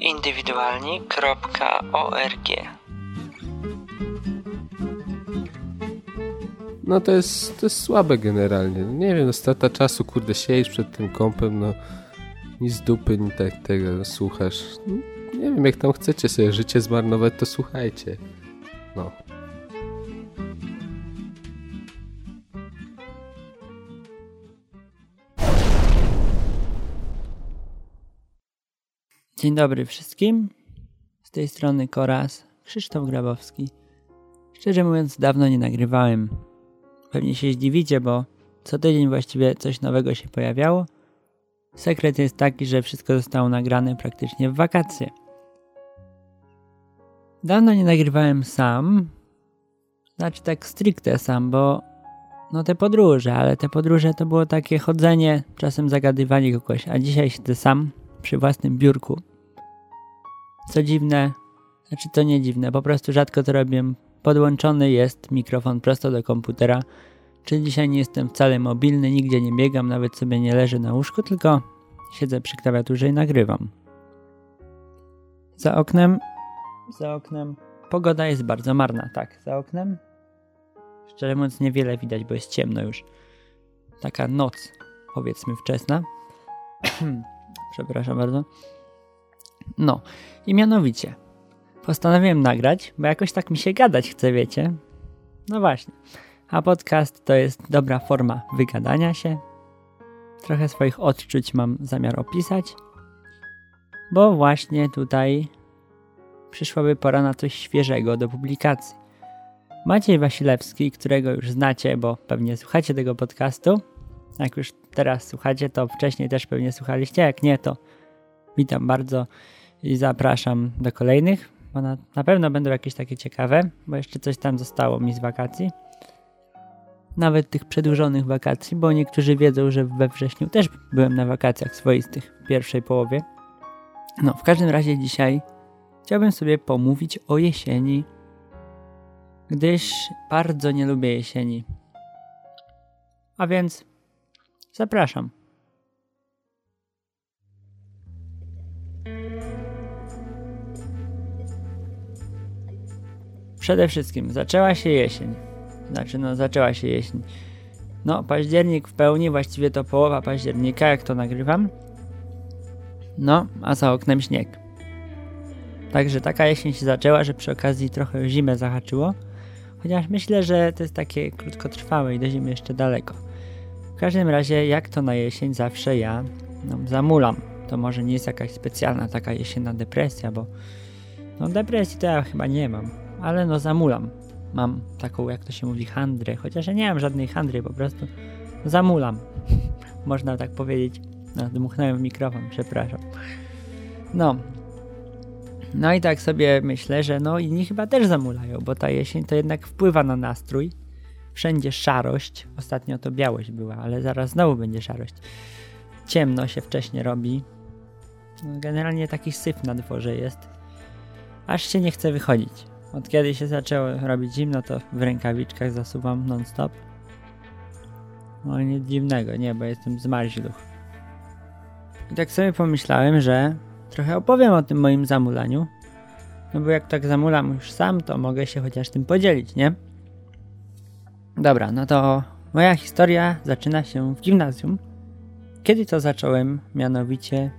indywidualni.org No to jest, to jest słabe generalnie. Nie wiem, no strata czasu, kurde, siedzisz przed tym kąpem, no nic z dupy, ni tak tego słuchasz. No, nie wiem, jak tam chcecie sobie życie zmarnować, to słuchajcie. No. Dzień dobry wszystkim. Z tej strony Koraz, Krzysztof Grabowski. Szczerze mówiąc, dawno nie nagrywałem. Pewnie się zdziwicie, bo co tydzień właściwie coś nowego się pojawiało. Sekret jest taki, że wszystko zostało nagrane praktycznie w wakacje. Dawno nie nagrywałem sam. Znaczy tak stricte sam, bo no te podróże, ale te podróże to było takie chodzenie, czasem zagadywanie kogoś, a dzisiaj siedzę sam przy własnym biurku. Co dziwne, znaczy to nie dziwne, po prostu rzadko to robię. Podłączony jest mikrofon prosto do komputera, czyli dzisiaj nie jestem wcale mobilny, nigdzie nie biegam, nawet sobie nie leżę na łóżku, tylko siedzę przy klawiaturze i nagrywam. Za oknem, za oknem pogoda jest bardzo marna, tak, za oknem. Szczerze mówiąc niewiele widać, bo jest ciemno już. Taka noc, powiedzmy wczesna. Przepraszam bardzo. No, i mianowicie postanowiłem nagrać, bo jakoś tak mi się gadać chce, wiecie? No właśnie. A podcast to jest dobra forma wygadania się. Trochę swoich odczuć mam zamiar opisać, bo właśnie tutaj przyszłaby pora na coś świeżego do publikacji. Maciej Wasilewski, którego już znacie, bo pewnie słuchacie tego podcastu. Jak już teraz słuchacie, to wcześniej też pewnie słuchaliście. Jak nie, to witam bardzo i zapraszam do kolejnych, bo na, na pewno będą jakieś takie ciekawe, bo jeszcze coś tam zostało mi z wakacji. Nawet tych przedłużonych wakacji, bo niektórzy wiedzą, że we wrześniu też byłem na wakacjach swoistych w pierwszej połowie. No, w każdym razie dzisiaj chciałbym sobie pomówić o jesieni, gdyż bardzo nie lubię jesieni. A więc zapraszam. Przede wszystkim zaczęła się jesień. Znaczy, no, zaczęła się jesień. No, październik w pełni, właściwie to połowa października, jak to nagrywam. No, a za oknem śnieg. Także taka jesień się zaczęła, że przy okazji trochę zimę zahaczyło. Chociaż myślę, że to jest takie krótkotrwałe i do zimy jeszcze daleko. W każdym razie, jak to na jesień, zawsze ja no, zamulam. To może nie jest jakaś specjalna taka jesienna depresja, bo no depresji to ja chyba nie mam ale no zamulam. Mam taką, jak to się mówi, handrę, chociaż ja nie mam żadnej handry, po prostu zamulam. Można tak powiedzieć. No, dmuchnąłem w mikrofon, przepraszam. No. No i tak sobie myślę, że no inni chyba też zamulają, bo ta jesień to jednak wpływa na nastrój. Wszędzie szarość. Ostatnio to białość była, ale zaraz znowu będzie szarość. Ciemno się wcześniej robi. No, generalnie taki syf na dworze jest. Aż się nie chce wychodzić. Od kiedy się zaczęło robić zimno, to w rękawiczkach zasuwam non-stop. No nic dziwnego, nie, bo jestem zmarzluch. I tak sobie pomyślałem, że trochę opowiem o tym moim zamulaniu. No bo jak tak zamulam już sam, to mogę się chociaż tym podzielić, nie? Dobra, no to moja historia zaczyna się w gimnazjum. Kiedy to zacząłem mianowicie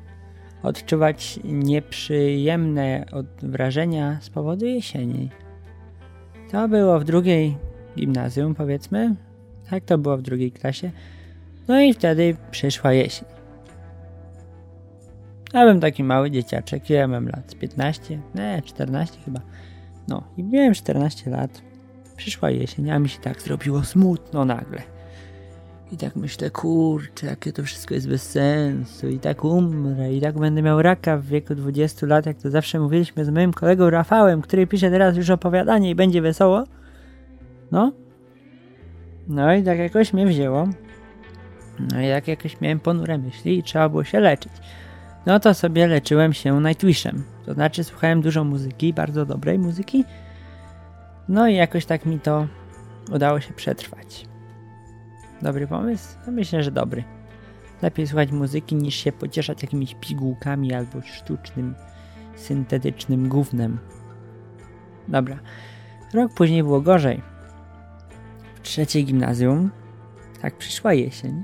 odczuwać nieprzyjemne wrażenia z powodu jesieni. To było w drugiej gimnazjum, powiedzmy. Tak, to było w drugiej klasie. No i wtedy przyszła jesień. Ja byłem taki mały dzieciaczek, ja miałem lat 15, nie, 14 chyba. No i miałem 14 lat. Przyszła jesień, a mi się tak zrobiło smutno nagle. I tak myślę, kurczę, jakie to wszystko jest bez sensu. I tak umrę, i tak będę miał raka w wieku 20 lat, jak to zawsze mówiliśmy z moim kolegą Rafałem, który pisze teraz już opowiadanie i będzie wesoło. No. No i tak jakoś mnie wzięło. No i jak jakoś miałem ponure myśli i trzeba było się leczyć. No to sobie leczyłem się Nightwishem. To znaczy słuchałem dużo muzyki, bardzo dobrej muzyki. No i jakoś tak mi to udało się przetrwać. Dobry pomysł? No myślę, że dobry. Lepiej słuchać muzyki niż się pocieszać jakimiś pigułkami albo sztucznym, syntetycznym gównem. Dobra. Rok później było gorzej. W trzeciej gimnazjum, tak przyszła jesień.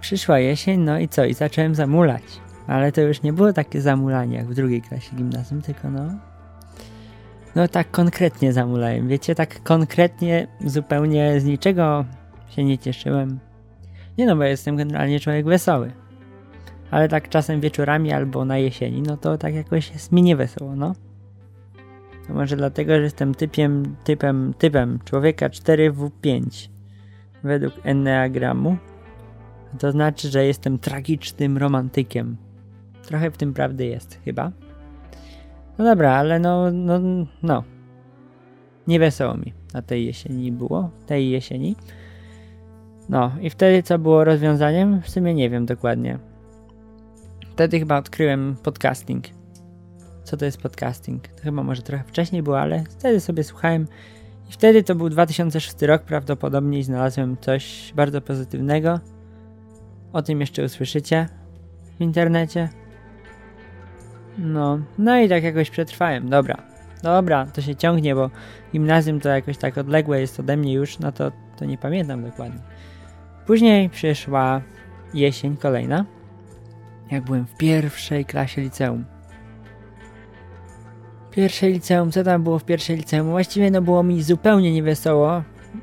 Przyszła jesień, no i co? I zacząłem zamulać. Ale to już nie było takie zamulanie jak w drugiej klasie gimnazjum, tylko no... No tak konkretnie zamulałem, wiecie, tak konkretnie, zupełnie z niczego się nie cieszyłem. Nie no, bo jestem generalnie człowiek wesoły. Ale tak czasem wieczorami albo na jesieni, no to tak jakoś jest mi niewesoło, no. To może dlatego, że jestem typiem, typem, typem człowieka 4W5 według Enneagramu. To znaczy, że jestem tragicznym romantykiem. Trochę w tym prawdy jest, chyba. No dobra, ale no, no, no. Nie wesoło mi na tej jesieni było, tej jesieni. No i wtedy co było rozwiązaniem? W sumie nie wiem dokładnie. Wtedy chyba odkryłem podcasting. Co to jest podcasting? To chyba może trochę wcześniej było, ale wtedy sobie słuchałem. I wtedy to był 2006 rok prawdopodobnie i znalazłem coś bardzo pozytywnego. O tym jeszcze usłyszycie w internecie. No, no i tak jakoś przetrwałem. Dobra, dobra, to się ciągnie, bo gimnazjum to jakoś tak odległe jest ode mnie już, no to, to nie pamiętam dokładnie. Później przyszła jesień kolejna, jak byłem w pierwszej klasie liceum. Pierwszej liceum, co tam było w pierwszej liceum? Właściwie no było mi zupełnie niewesoło.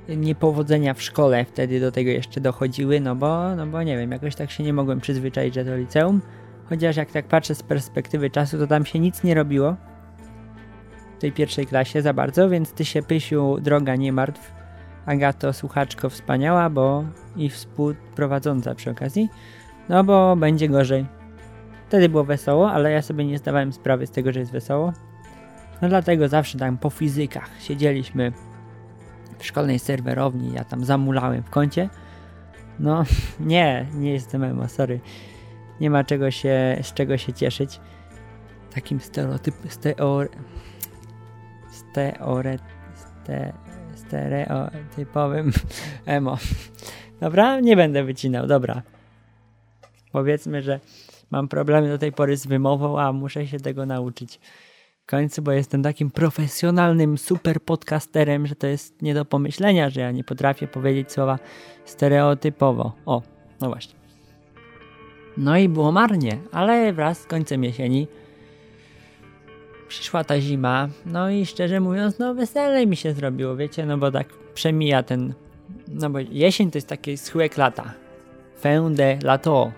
Niepowodzenia w szkole wtedy do tego jeszcze dochodziły, no bo, no bo nie wiem, jakoś tak się nie mogłem przyzwyczaić, że to liceum. Chociaż jak tak patrzę z perspektywy czasu, to tam się nic nie robiło w tej pierwszej klasie za bardzo, więc ty się, Pysiu, droga, nie martw. Agato, słuchaczko wspaniała, bo i współprowadząca przy okazji, no bo będzie gorzej. Wtedy było wesoło, ale ja sobie nie zdawałem sprawy z tego, że jest wesoło. No dlatego zawsze tam po fizykach siedzieliśmy w szkolnej serwerowni, ja tam zamulałem w kącie. No, nie, nie jestem emo, sorry nie ma czego się, z czego się cieszyć. Takim stereotyp, steore, steore, ste, stereotypowym emo. Dobra, nie będę wycinał, dobra. Powiedzmy, że mam problemy do tej pory z wymową, a muszę się tego nauczyć w końcu, bo jestem takim profesjonalnym super podcasterem, że to jest nie do pomyślenia, że ja nie potrafię powiedzieć słowa stereotypowo. O, no właśnie. No i było marnie, ale wraz z końcem jesieni przyszła ta zima, no i szczerze mówiąc, no weselej mi się zrobiło, wiecie, no bo tak przemija ten, no bo jesień to jest taki schyłek lata. Fin de lato,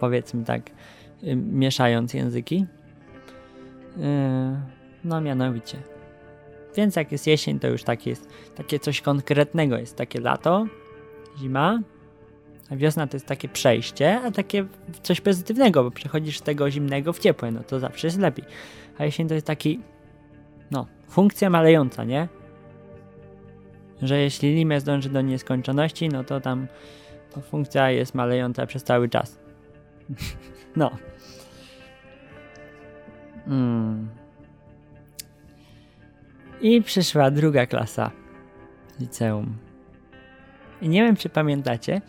powiedzmy tak, y, mieszając języki. Yy, no mianowicie. Więc jak jest jesień, to już takie, jest, takie coś konkretnego jest, takie lato, zima, wiosna to jest takie przejście, a takie coś pozytywnego, bo przechodzisz z tego zimnego w ciepłe, no to zawsze jest lepiej. A jesień to jest taki, no, funkcja malejąca, nie? Że jeśli limę zdąży do nieskończoności, no to tam to funkcja jest malejąca przez cały czas. no. Mm. I przyszła druga klasa liceum. I nie wiem, czy pamiętacie,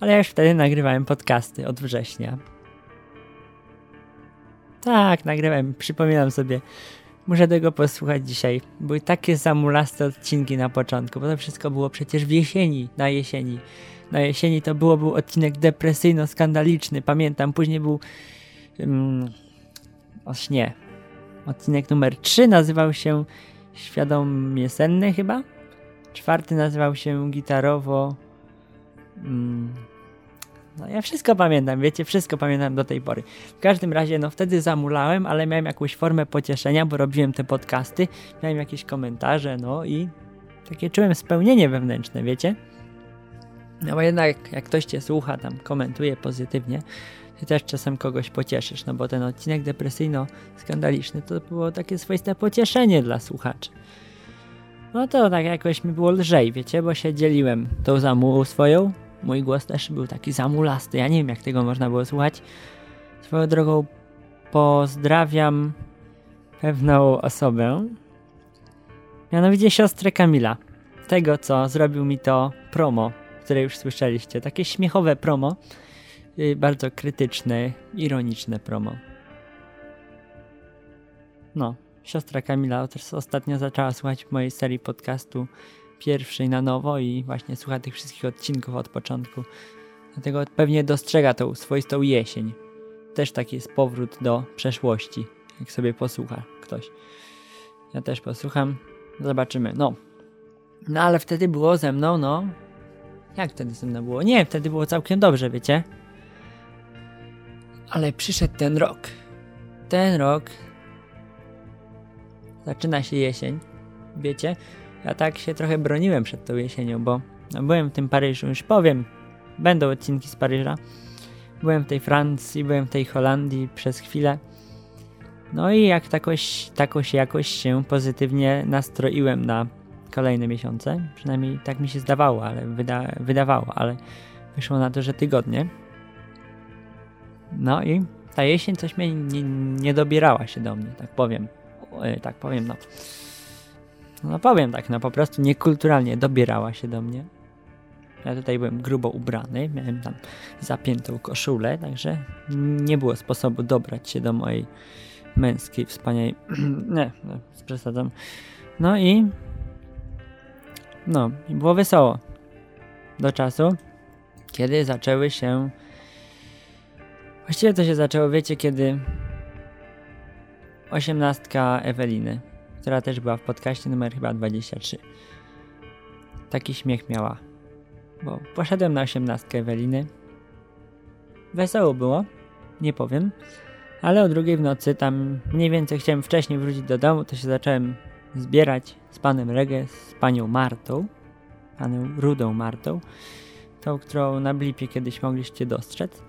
ale już wtedy nagrywałem podcasty od września. Tak, nagrywałem, przypominam sobie. Muszę tego posłuchać dzisiaj. Były takie zamulaste odcinki na początku, bo to wszystko było przecież w jesieni, na jesieni. Na jesieni to było, był odcinek depresyjno-skandaliczny, pamiętam. Później był... Um, o śnie. Odcinek numer 3 nazywał się Świadomie Senny chyba. Czwarty nazywał się Gitarowo Mm. No ja wszystko pamiętam, wiecie, wszystko pamiętam do tej pory. W każdym razie, no wtedy zamulałem, ale miałem jakąś formę pocieszenia, bo robiłem te podcasty, miałem jakieś komentarze, no i takie czułem spełnienie wewnętrzne, wiecie? No bo jednak jak ktoś cię słucha, tam komentuje pozytywnie, ty też czasem kogoś pocieszysz, no bo ten odcinek depresyjno-skandaliczny to było takie swoiste pocieszenie dla słuchaczy. No to tak jakoś mi było lżej, wiecie, bo się dzieliłem tą zamułą swoją Mój głos też był taki zamulasty. Ja nie wiem, jak tego można było słuchać. Swoją drogą pozdrawiam pewną osobę. Mianowicie siostrę Kamila. Tego, co zrobił mi to promo, które już słyszeliście. Takie śmiechowe promo. y, bardzo krytyczne, ironiczne promo. No, siostra Kamila też ostatnio zaczęła słuchać mojej serii podcastu pierwszej na nowo i właśnie słucha tych wszystkich odcinków od początku. Dlatego pewnie dostrzega tą swoistą jesień. Też taki jest powrót do przeszłości, jak sobie posłucha ktoś. Ja też posłucham. Zobaczymy. No. No ale wtedy było ze mną, no. Jak wtedy ze mną było? Nie, wtedy było całkiem dobrze, wiecie. Ale przyszedł ten rok. Ten rok. Zaczyna się jesień. Wiecie? Ja tak się trochę broniłem przed tą jesienią, bo byłem w tym Paryżu, już powiem. Będą odcinki z Paryża. Byłem w tej Francji, byłem w tej Holandii przez chwilę. No i jak takoś, takoś jakoś się pozytywnie nastroiłem na kolejne miesiące. Przynajmniej tak mi się zdawało, ale wyda wydawało, ale wyszło na to, że tygodnie. No i ta jesień coś mnie nie, nie dobierała się do mnie, tak powiem. E, tak powiem, no. No powiem tak, no po prostu niekulturalnie dobierała się do mnie. Ja tutaj byłem grubo ubrany, miałem tam zapiętą koszulę, także nie było sposobu dobrać się do mojej męskiej, wspaniałej... nie, no, z przesadą. No i... No, i było wesoło. Do czasu, kiedy zaczęły się... Właściwie to się zaczęło, wiecie, kiedy... Osiemnastka Eweliny, która też była w podcaście numer chyba 23. Taki śmiech miała. Bo poszedłem na osiemnastkę Eweliny. Wesoło było, nie powiem. Ale o drugiej w nocy, tam mniej więcej chciałem wcześniej wrócić do domu, to się zacząłem zbierać z panem Regę, z panią Martą, panią Rudą Martą, tą, którą na blipie kiedyś mogliście dostrzec.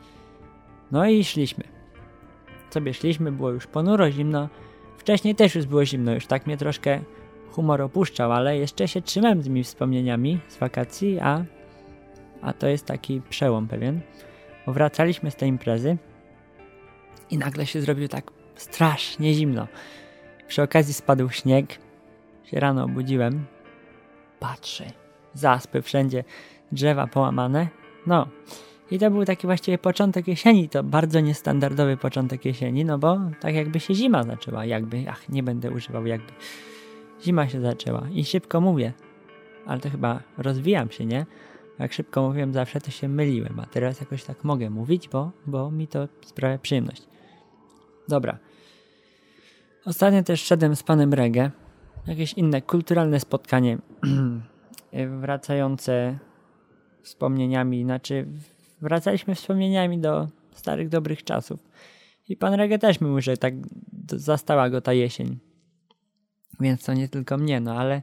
No i szliśmy. Sobie szliśmy, było już ponuro, zimno. Wcześniej też już było zimno, już tak mnie troszkę humor opuszczał, ale jeszcze się trzymałem tymi wspomnieniami z wakacji, a, a to jest taki przełom pewien. Bo wracaliśmy z tej imprezy, i nagle się zrobiło tak strasznie zimno. Przy okazji spadł śnieg. Się rano obudziłem. Patrzę. Zaspy wszędzie. Drzewa połamane. No. I to był taki właściwie początek jesieni. To bardzo niestandardowy początek jesieni, no bo tak jakby się zima zaczęła. Jakby, ach, nie będę używał jakby. Zima się zaczęła. I szybko mówię. Ale to chyba rozwijam się, nie? Jak szybko mówiłem zawsze, to się myliłem, a teraz jakoś tak mogę mówić, bo, bo mi to sprawia przyjemność. Dobra. Ostatnio też szedłem z panem Regę. Jakieś inne kulturalne spotkanie wracające wspomnieniami, znaczy wracaliśmy wspomnieniami do starych, dobrych czasów. I pan Regę też mówił, że tak zastała go ta jesień. Więc to nie tylko mnie, no ale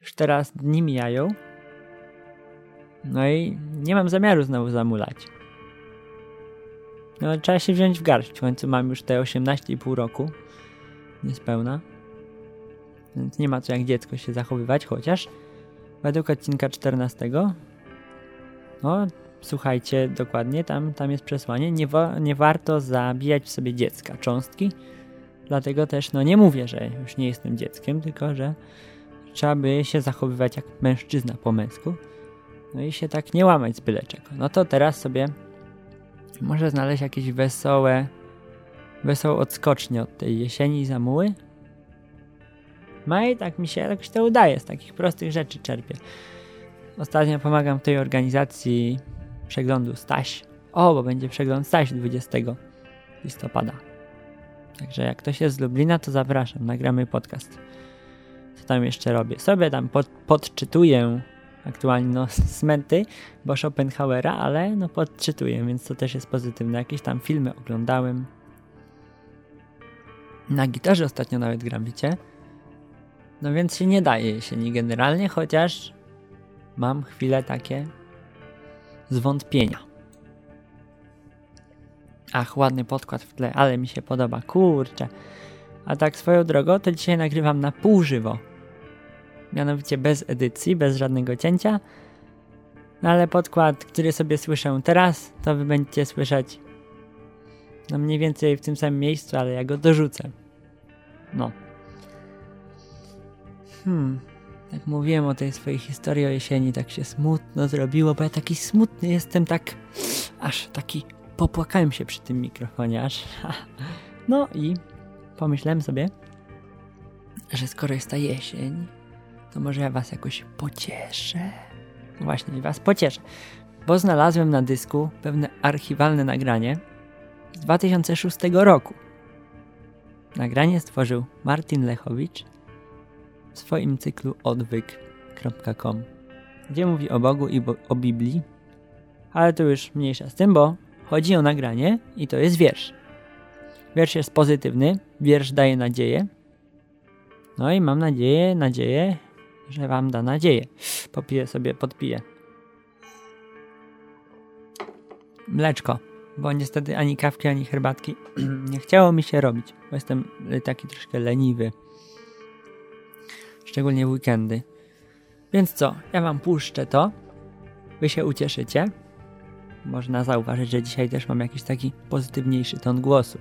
już teraz dni mijają. No i nie mam zamiaru znowu zamulać. No, trzeba się wziąć w garść. W końcu mam już te 18,5 roku. Niespełna. Więc nie ma co jak dziecko się zachowywać, chociaż według odcinka 14 no, słuchajcie dokładnie, tam, tam jest przesłanie, nie, wa nie warto zabijać sobie dziecka, cząstki, dlatego też, no nie mówię, że już nie jestem dzieckiem, tylko, że trzeba by się zachowywać jak mężczyzna po męsku, no i się tak nie łamać z byle czego. No to teraz sobie może znaleźć jakieś wesołe, wesołe odskocznie od tej jesieni zamuły. No i tak mi się jakoś to udaje, z takich prostych rzeczy czerpię. Ostatnio pomagam tej organizacji przeglądu Staś. O, bo będzie przegląd Staś 20 listopada. Także jak ktoś jest z Lublina, to zapraszam, nagramy podcast. Co tam jeszcze robię? Sobie tam pod, podczytuję aktualnie no, smenty, bo Schopenhauera, ale no podczytuję, więc to też jest pozytywne. Jakieś tam filmy oglądałem. Na gitarze ostatnio nawet gram, wiecie? No więc się nie daje jesieni generalnie, chociaż mam chwile takie zwątpienia. Ach, ładny podkład w tle, ale mi się podoba, kurczę. A tak swoją drogą, to dzisiaj nagrywam na pół żywo mianowicie bez edycji, bez żadnego cięcia. No ale podkład, który sobie słyszę teraz, to wy będziecie słyszeć no mniej więcej w tym samym miejscu, ale ja go dorzucę. No. Hmm. Jak mówiłem o tej swojej historii o jesieni, tak się smutno zrobiło, bo ja taki smutny jestem, tak aż taki popłakałem się przy tym mikrofonie aż. No i pomyślałem sobie, że skoro jest ta jesień, to może ja was jakoś pocieszę. Właśnie, was pocieszę, bo znalazłem na dysku pewne archiwalne nagranie z 2006 roku. Nagranie stworzył Martin Lechowicz w swoim cyklu odwyk.com, gdzie mówi o Bogu i bo o Biblii, ale to już mniejsza z tym, bo chodzi o nagranie i to jest wiersz. Wiersz jest pozytywny, wiersz daje nadzieję. No i mam nadzieję, nadzieję, że wam da nadzieję. Popiję sobie, podpiję. Mleczko, bo niestety ani kawki, ani herbatki nie chciało mi się robić, bo jestem taki troszkę leniwy. Szczególnie w weekendy. Więc co, ja wam puszczę to. Wy się ucieszycie. Można zauważyć, że dzisiaj też mam jakiś taki pozytywniejszy ton głosu.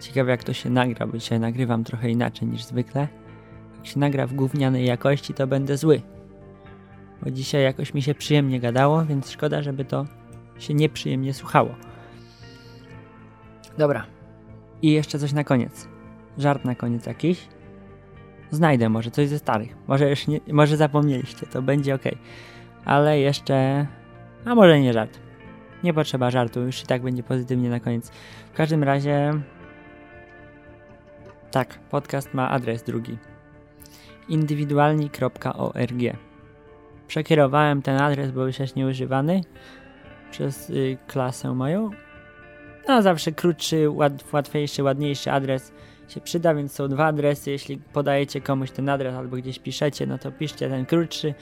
Ciekawe jak to się nagra, bo dzisiaj nagrywam trochę inaczej niż zwykle. Jak się nagra w gównianej jakości, to będę zły. Bo dzisiaj jakoś mi się przyjemnie gadało, więc szkoda, żeby to się nieprzyjemnie słuchało. Dobra. I jeszcze coś na koniec. Żart na koniec jakiś. Znajdę może coś ze starych. Może już nie, może zapomnieliście, to będzie ok. Ale jeszcze... A może nie żart. Nie potrzeba żartu, już i tak będzie pozytywnie na koniec. W każdym razie... Tak, podcast ma adres drugi. indywidualni.org Przekierowałem ten adres, bo już jest nieużywany przez y, klasę moją. No, zawsze krótszy, łat, łatwiejszy, ładniejszy adres się przyda, więc są dwa adresy. Jeśli podajecie komuś ten adres albo gdzieś piszecie, no to piszcie ten krótszy,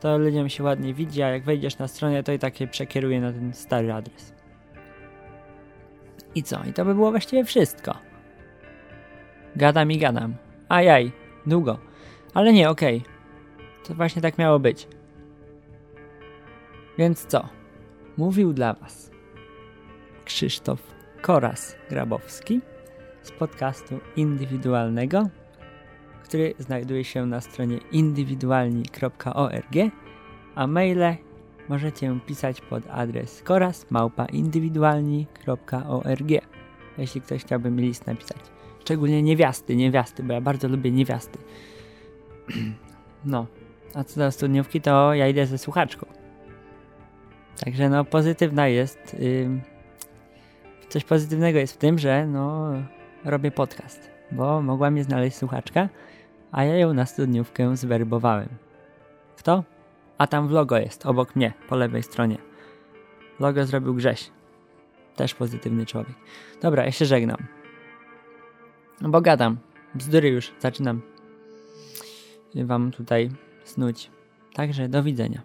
to ludziom się ładnie widzi, a jak wejdziesz na stronę, to i tak je przekieruje na ten stary adres. I co? I to by było właściwie wszystko. Gadam i gadam. Ajaj, długo. Ale nie, okej. Okay. To właśnie tak miało być. Więc co? Mówił dla Was Krzysztof Koras-Grabowski z podcastu indywidualnego, który znajduje się na stronie indywidualni.org, a maile możecie pisać pod adres koras.indywidualni.org, jeśli ktoś chciałby mi list napisać. Szczególnie niewiasty, niewiasty, bo ja bardzo lubię niewiasty. No, a co do studniówki, to ja idę ze słuchaczką. Także no, pozytywna jest... Yy, coś pozytywnego jest w tym, że no, robię podcast, bo mogła mnie znaleźć słuchaczka, a ja ją na studniówkę zwerbowałem. Kto? A tam w logo jest, obok mnie, po lewej stronie. Logo zrobił Grześ. Też pozytywny człowiek. Dobra, ja się żegnam. Bo gadam. Bzdury już. Zaczynam wam tutaj snuć. Także do widzenia.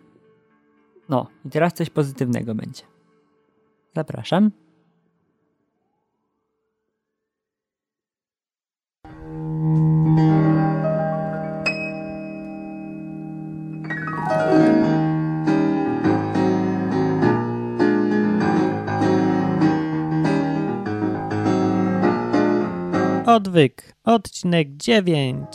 No, i teraz coś pozytywnego będzie. Zapraszam. Odwyk, odcinek 9.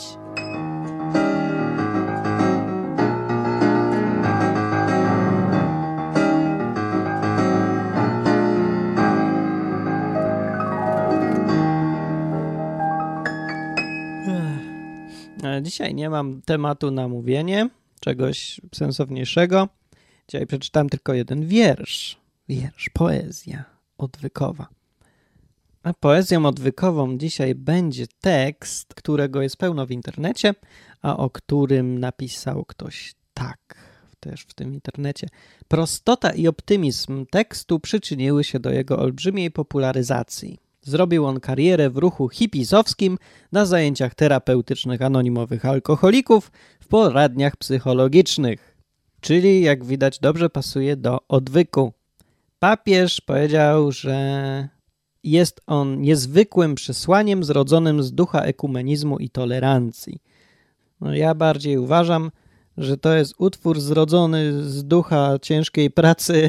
Dzisiaj nie mam tematu na mówienie, czegoś sensowniejszego. Dzisiaj przeczytałem tylko jeden wiersz. Wiersz, poezja odwykowa. A poezją odwykową dzisiaj będzie tekst, którego jest pełno w internecie, a o którym napisał ktoś tak też w tym internecie. Prostota i optymizm tekstu przyczyniły się do jego olbrzymiej popularyzacji. Zrobił on karierę w ruchu hipisowskim na zajęciach terapeutycznych anonimowych alkoholików w poradniach psychologicznych. Czyli, jak widać, dobrze pasuje do odwyku. Papież powiedział, że jest on niezwykłym przesłaniem zrodzonym z ducha ekumenizmu i tolerancji. No ja bardziej uważam, że to jest utwór zrodzony z ducha ciężkiej pracy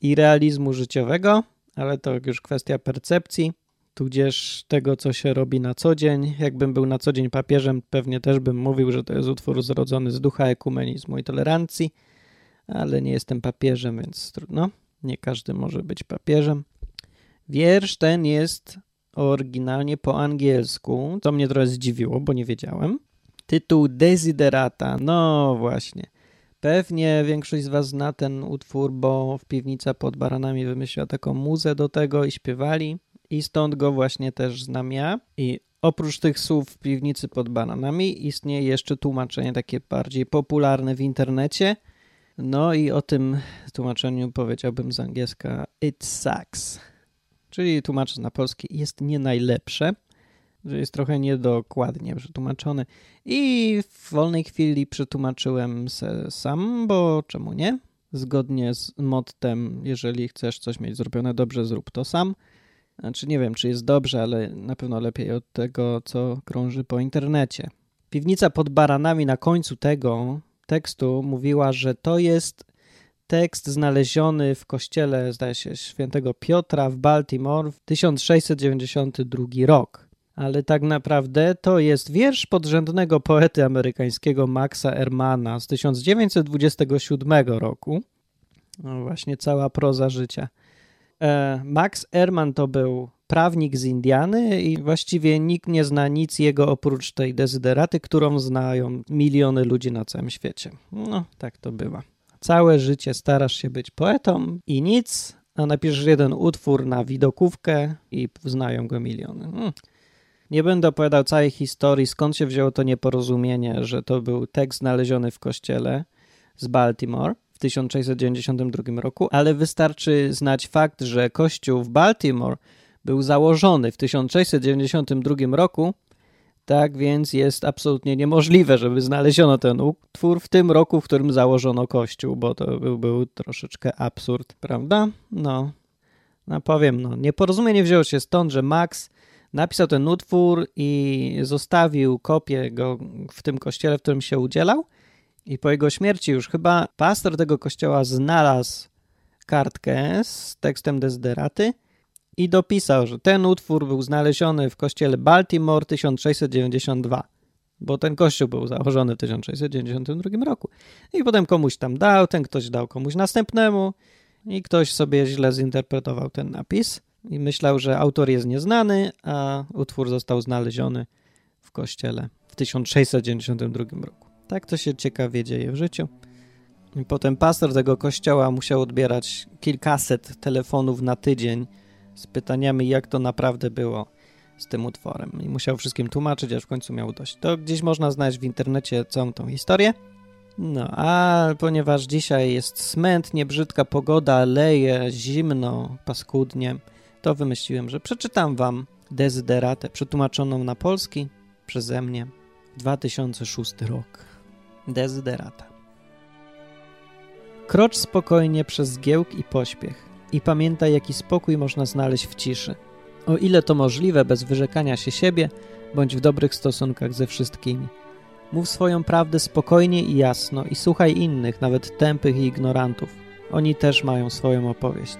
i realizmu życiowego, ale to już kwestia percepcji, tudzież tego, co się robi na co dzień. Jakbym był na co dzień papieżem, pewnie też bym mówił, że to jest utwór zrodzony z ducha ekumenizmu i tolerancji, ale nie jestem papieżem, więc trudno. Nie każdy może być papieżem. Wiersz ten jest oryginalnie po angielsku, co mnie trochę zdziwiło, bo nie wiedziałem. Tytuł Desiderata, no właśnie. Pewnie większość z Was zna ten utwór, bo w piwnica pod baranami wymyśliła taką muzę do tego i śpiewali. I stąd go właśnie też znam ja. I oprócz tych słów w piwnicy pod bananami istnieje jeszcze tłumaczenie takie bardziej popularne w internecie. No i o tym tłumaczeniu powiedziałbym z angielska It sucks. Czyli tłumacząc na polski jest nie najlepsze że jest trochę niedokładnie przetłumaczony. I w wolnej chwili przetłumaczyłem se sam, bo czemu nie? Zgodnie z mottem, jeżeli chcesz coś mieć zrobione dobrze, zrób to sam. Znaczy nie wiem, czy jest dobrze, ale na pewno lepiej od tego, co krąży po internecie. Piwnica pod baranami na końcu tego tekstu mówiła, że to jest tekst znaleziony w kościele, zdaje się, świętego Piotra w Baltimore w 1692 rok ale tak naprawdę to jest wiersz podrzędnego poety amerykańskiego Maxa Ermana z 1927 roku. No właśnie, cała proza życia. E, Max Erman to był prawnik z Indiany i właściwie nikt nie zna nic jego oprócz tej dezyderaty, którą znają miliony ludzi na całym świecie. No, tak to bywa. Całe życie starasz się być poetą i nic, a napiszesz jeden utwór na widokówkę i znają go miliony. Hmm. Nie będę opowiadał całej historii, skąd się wzięło to nieporozumienie, że to był tekst znaleziony w kościele z Baltimore w 1692 roku, ale wystarczy znać fakt, że kościół w Baltimore był założony w 1692 roku, tak więc jest absolutnie niemożliwe, żeby znaleziono ten utwór w tym roku, w którym założono kościół, bo to był, był troszeczkę absurd, prawda? No, no powiem, no, nieporozumienie wzięło się stąd, że Max napisał ten utwór i zostawił kopię go w tym kościele, w którym się udzielał. I po jego śmierci już chyba pastor tego kościoła znalazł kartkę z tekstem Desideraty i dopisał, że ten utwór był znaleziony w kościele Baltimore 1692, bo ten kościół był założony w 1692 roku. I potem komuś tam dał, ten ktoś dał komuś następnemu i ktoś sobie źle zinterpretował ten napis i myślał, że autor jest nieznany, a utwór został znaleziony w kościele w 1692 roku. Tak to się ciekawie dzieje w życiu. I potem pastor tego kościoła musiał odbierać kilkaset telefonów na tydzień z pytaniami, jak to naprawdę było z tym utworem. I musiał wszystkim tłumaczyć, aż w końcu miał dość. To gdzieś można znaleźć w internecie całą tą historię. No, a ponieważ dzisiaj jest smętnie, brzydka pogoda, leje, zimno, paskudnie, to wymyśliłem, że przeczytam wam Dezyderatę przetłumaczoną na polski przeze mnie 2006 rok. Dezyderata. Krocz spokojnie przez zgiełk i pośpiech i pamiętaj, jaki spokój można znaleźć w ciszy. O ile to możliwe, bez wyrzekania się siebie, bądź w dobrych stosunkach ze wszystkimi. Mów swoją prawdę spokojnie i jasno i słuchaj innych, nawet tępych i ignorantów. Oni też mają swoją opowieść.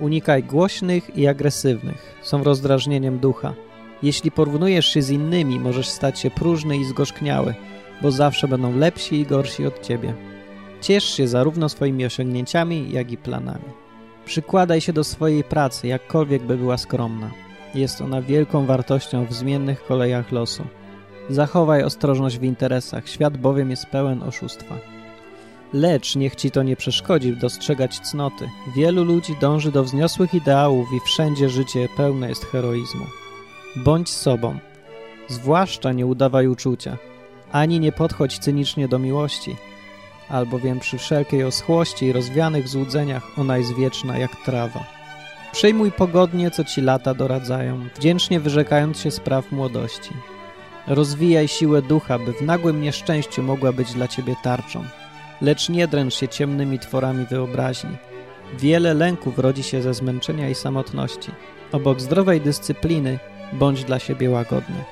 Unikaj głośnych i agresywnych, są rozdrażnieniem ducha. Jeśli porównujesz się z innymi, możesz stać się próżny i zgorzkniały, bo zawsze będą lepsi i gorsi od ciebie. Ciesz się zarówno swoimi osiągnięciami, jak i planami. Przykładaj się do swojej pracy, jakkolwiek by była skromna. Jest ona wielką wartością w zmiennych kolejach losu. Zachowaj ostrożność w interesach, świat bowiem jest pełen oszustwa. Lecz niech ci to nie przeszkodzi dostrzegać cnoty. Wielu ludzi dąży do wzniosłych ideałów i wszędzie życie pełne jest heroizmu. Bądź sobą. Zwłaszcza nie udawaj uczucia, ani nie podchodź cynicznie do miłości, albowiem przy wszelkiej oschłości i rozwianych złudzeniach ona jest wieczna jak trawa. Przyjmuj pogodnie, co ci lata doradzają, wdzięcznie wyrzekając się spraw młodości. Rozwijaj siłę ducha, by w nagłym nieszczęściu mogła być dla ciebie tarczą lecz nie dręcz się ciemnymi tworami wyobraźni. Wiele lęków rodzi się ze zmęczenia i samotności. Obok zdrowej dyscypliny bądź dla siebie łagodny.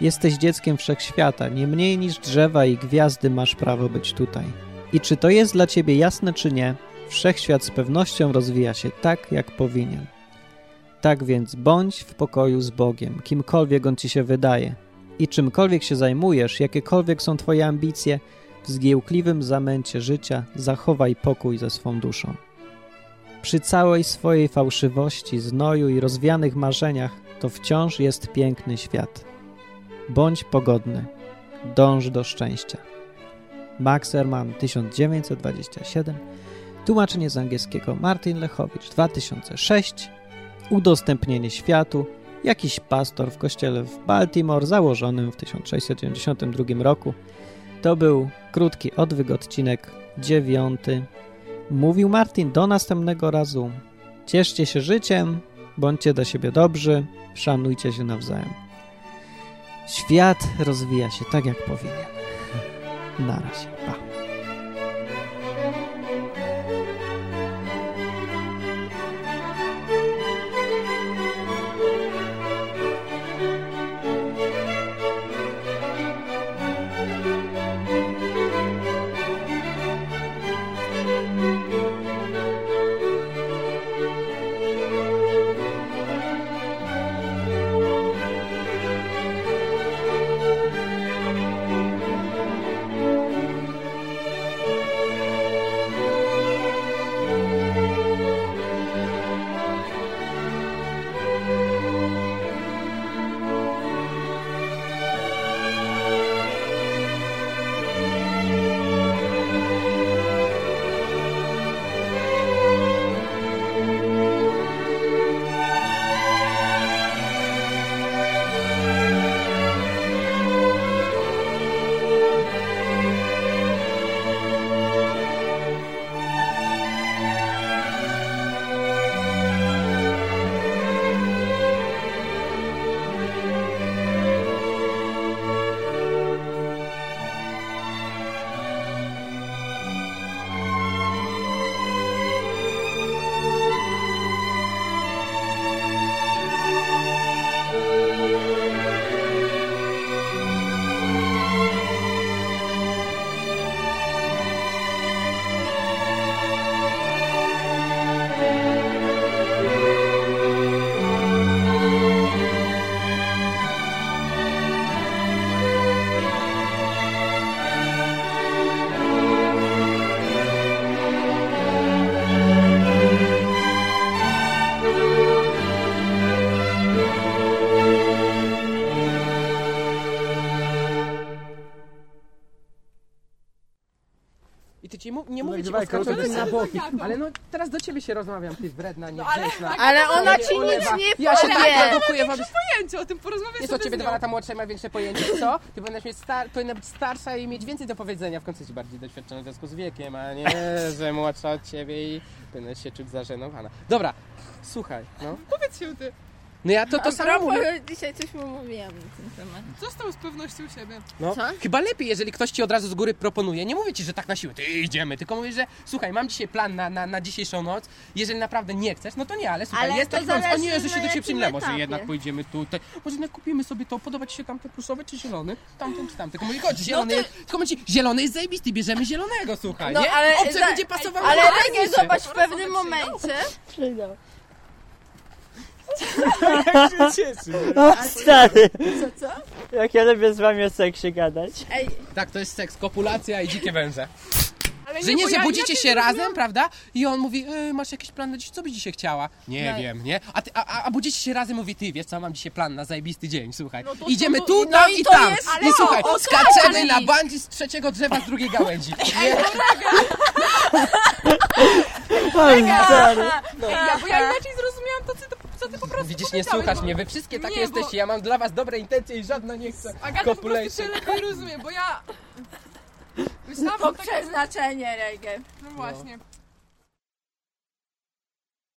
Jesteś dzieckiem wszechświata, nie mniej niż drzewa i gwiazdy masz prawo być tutaj. I czy to jest dla ciebie jasne, czy nie, wszechświat z pewnością rozwija się tak, jak powinien. Tak więc bądź w pokoju z Bogiem, kimkolwiek on ci się wydaje. I czymkolwiek się zajmujesz, jakiekolwiek są twoje ambicje, w zgiełkliwym zamęcie życia zachowaj pokój ze swą duszą. Przy całej swojej fałszywości, znoju i rozwianych marzeniach, to wciąż jest piękny świat. Bądź pogodny, dąż do szczęścia. Max Ehrmann 1927 Tłumaczenie z angielskiego Martin Lechowicz 2006 Udostępnienie światu Jakiś pastor w kościele w Baltimore założonym w 1692 roku. To był krótki odwyk, odcinek dziewiąty. Mówił Martin do następnego razu. Cieszcie się życiem, bądźcie do siebie dobrzy, szanujcie się nawzajem. Świat rozwija się tak, jak powinien. Na razie. Pa. Nie o skaczeniu kogo na boki, ale no teraz do ciebie się rozmawiam, ty wredna, niegrzeczna. Ale ona Nie ci nic nie Ja się tak powie. produkuję wobec... pojęcie o tym, porozmawiać Jest od ciebie dwa lata młodsza i ma większe pojęcie, co? Ty powinnaś, mieć star... powinna być starsza i mieć więcej do powiedzenia, w końcu jesteś bardziej doświadczona w związku z wiekiem, a nie, że młodsza od ciebie i powinnaś się czuć zażenowana. Dobra, słuchaj, no. Powiedz się ty, No ja to, to A samo mówię. dzisiaj coś mu mówiłam na ten temat. co z pewnością siebie? No, Co? chyba lepiej, jeżeli ktoś ci od razu z góry proponuje. Nie mówię ci, że tak na siłę, ty idziemy, tylko mówię, że słuchaj, mam dzisiaj plan na, na, na dzisiejszą noc. Jeżeli naprawdę nie chcesz, no to nie, ale słuchaj, Ale jest to taki pomysł. O nie, że się do ciebie przyjmę. Może etapie. jednak pojedziemy tutaj. Może jednak kupimy sobie to, podoba ci się tamten pluszowy czy zielony? Tamten czy tamten. Tylko mówię, chodź, zielony, jest, tylko mówię ci, zielony jest zajebisty, bierzemy zielonego, słuchaj, No, nie? ale Obce za- będzie pasowało Ale Regie, najbliższy. zobacz, w pewnym momencie... Stary, Co, co? jak ja lubię z wami o seksie gadać. Ej, Tak, to jest seks, kopulacja i dzikie węże. Ale Że nie, że ja budzicie inaczej się razem, prawda? I on mówi, e, masz jakiś plan na dziś, co byś dzisiaj chciała? Nie No. wiem, nie? A, ty, a, a, budzicie się razem, mówi, ty wiesz co, mam dzisiaj plan na zajebisty dzień, słuchaj. No to- Idziemy to- tu, no tam i i to tam. jest- I ale słuchaj, o, o skaczemy na bandzi z trzeciego drzewa z drugiej gałęzi. Nie? O, stary. Ej, ja, bo ja inaczej zrozumiałam to, co ty, co ty po prostu Widzisz, nie słuchasz bo- mnie, wy wszystkie takie Nie, bo- jesteście, ja mam dla was dobre intencje i żadna nie chce. Agata po prostu się lepiej rozumie, bo ja... Myślałam to o takim... przeznaczenie, Regie. No właśnie.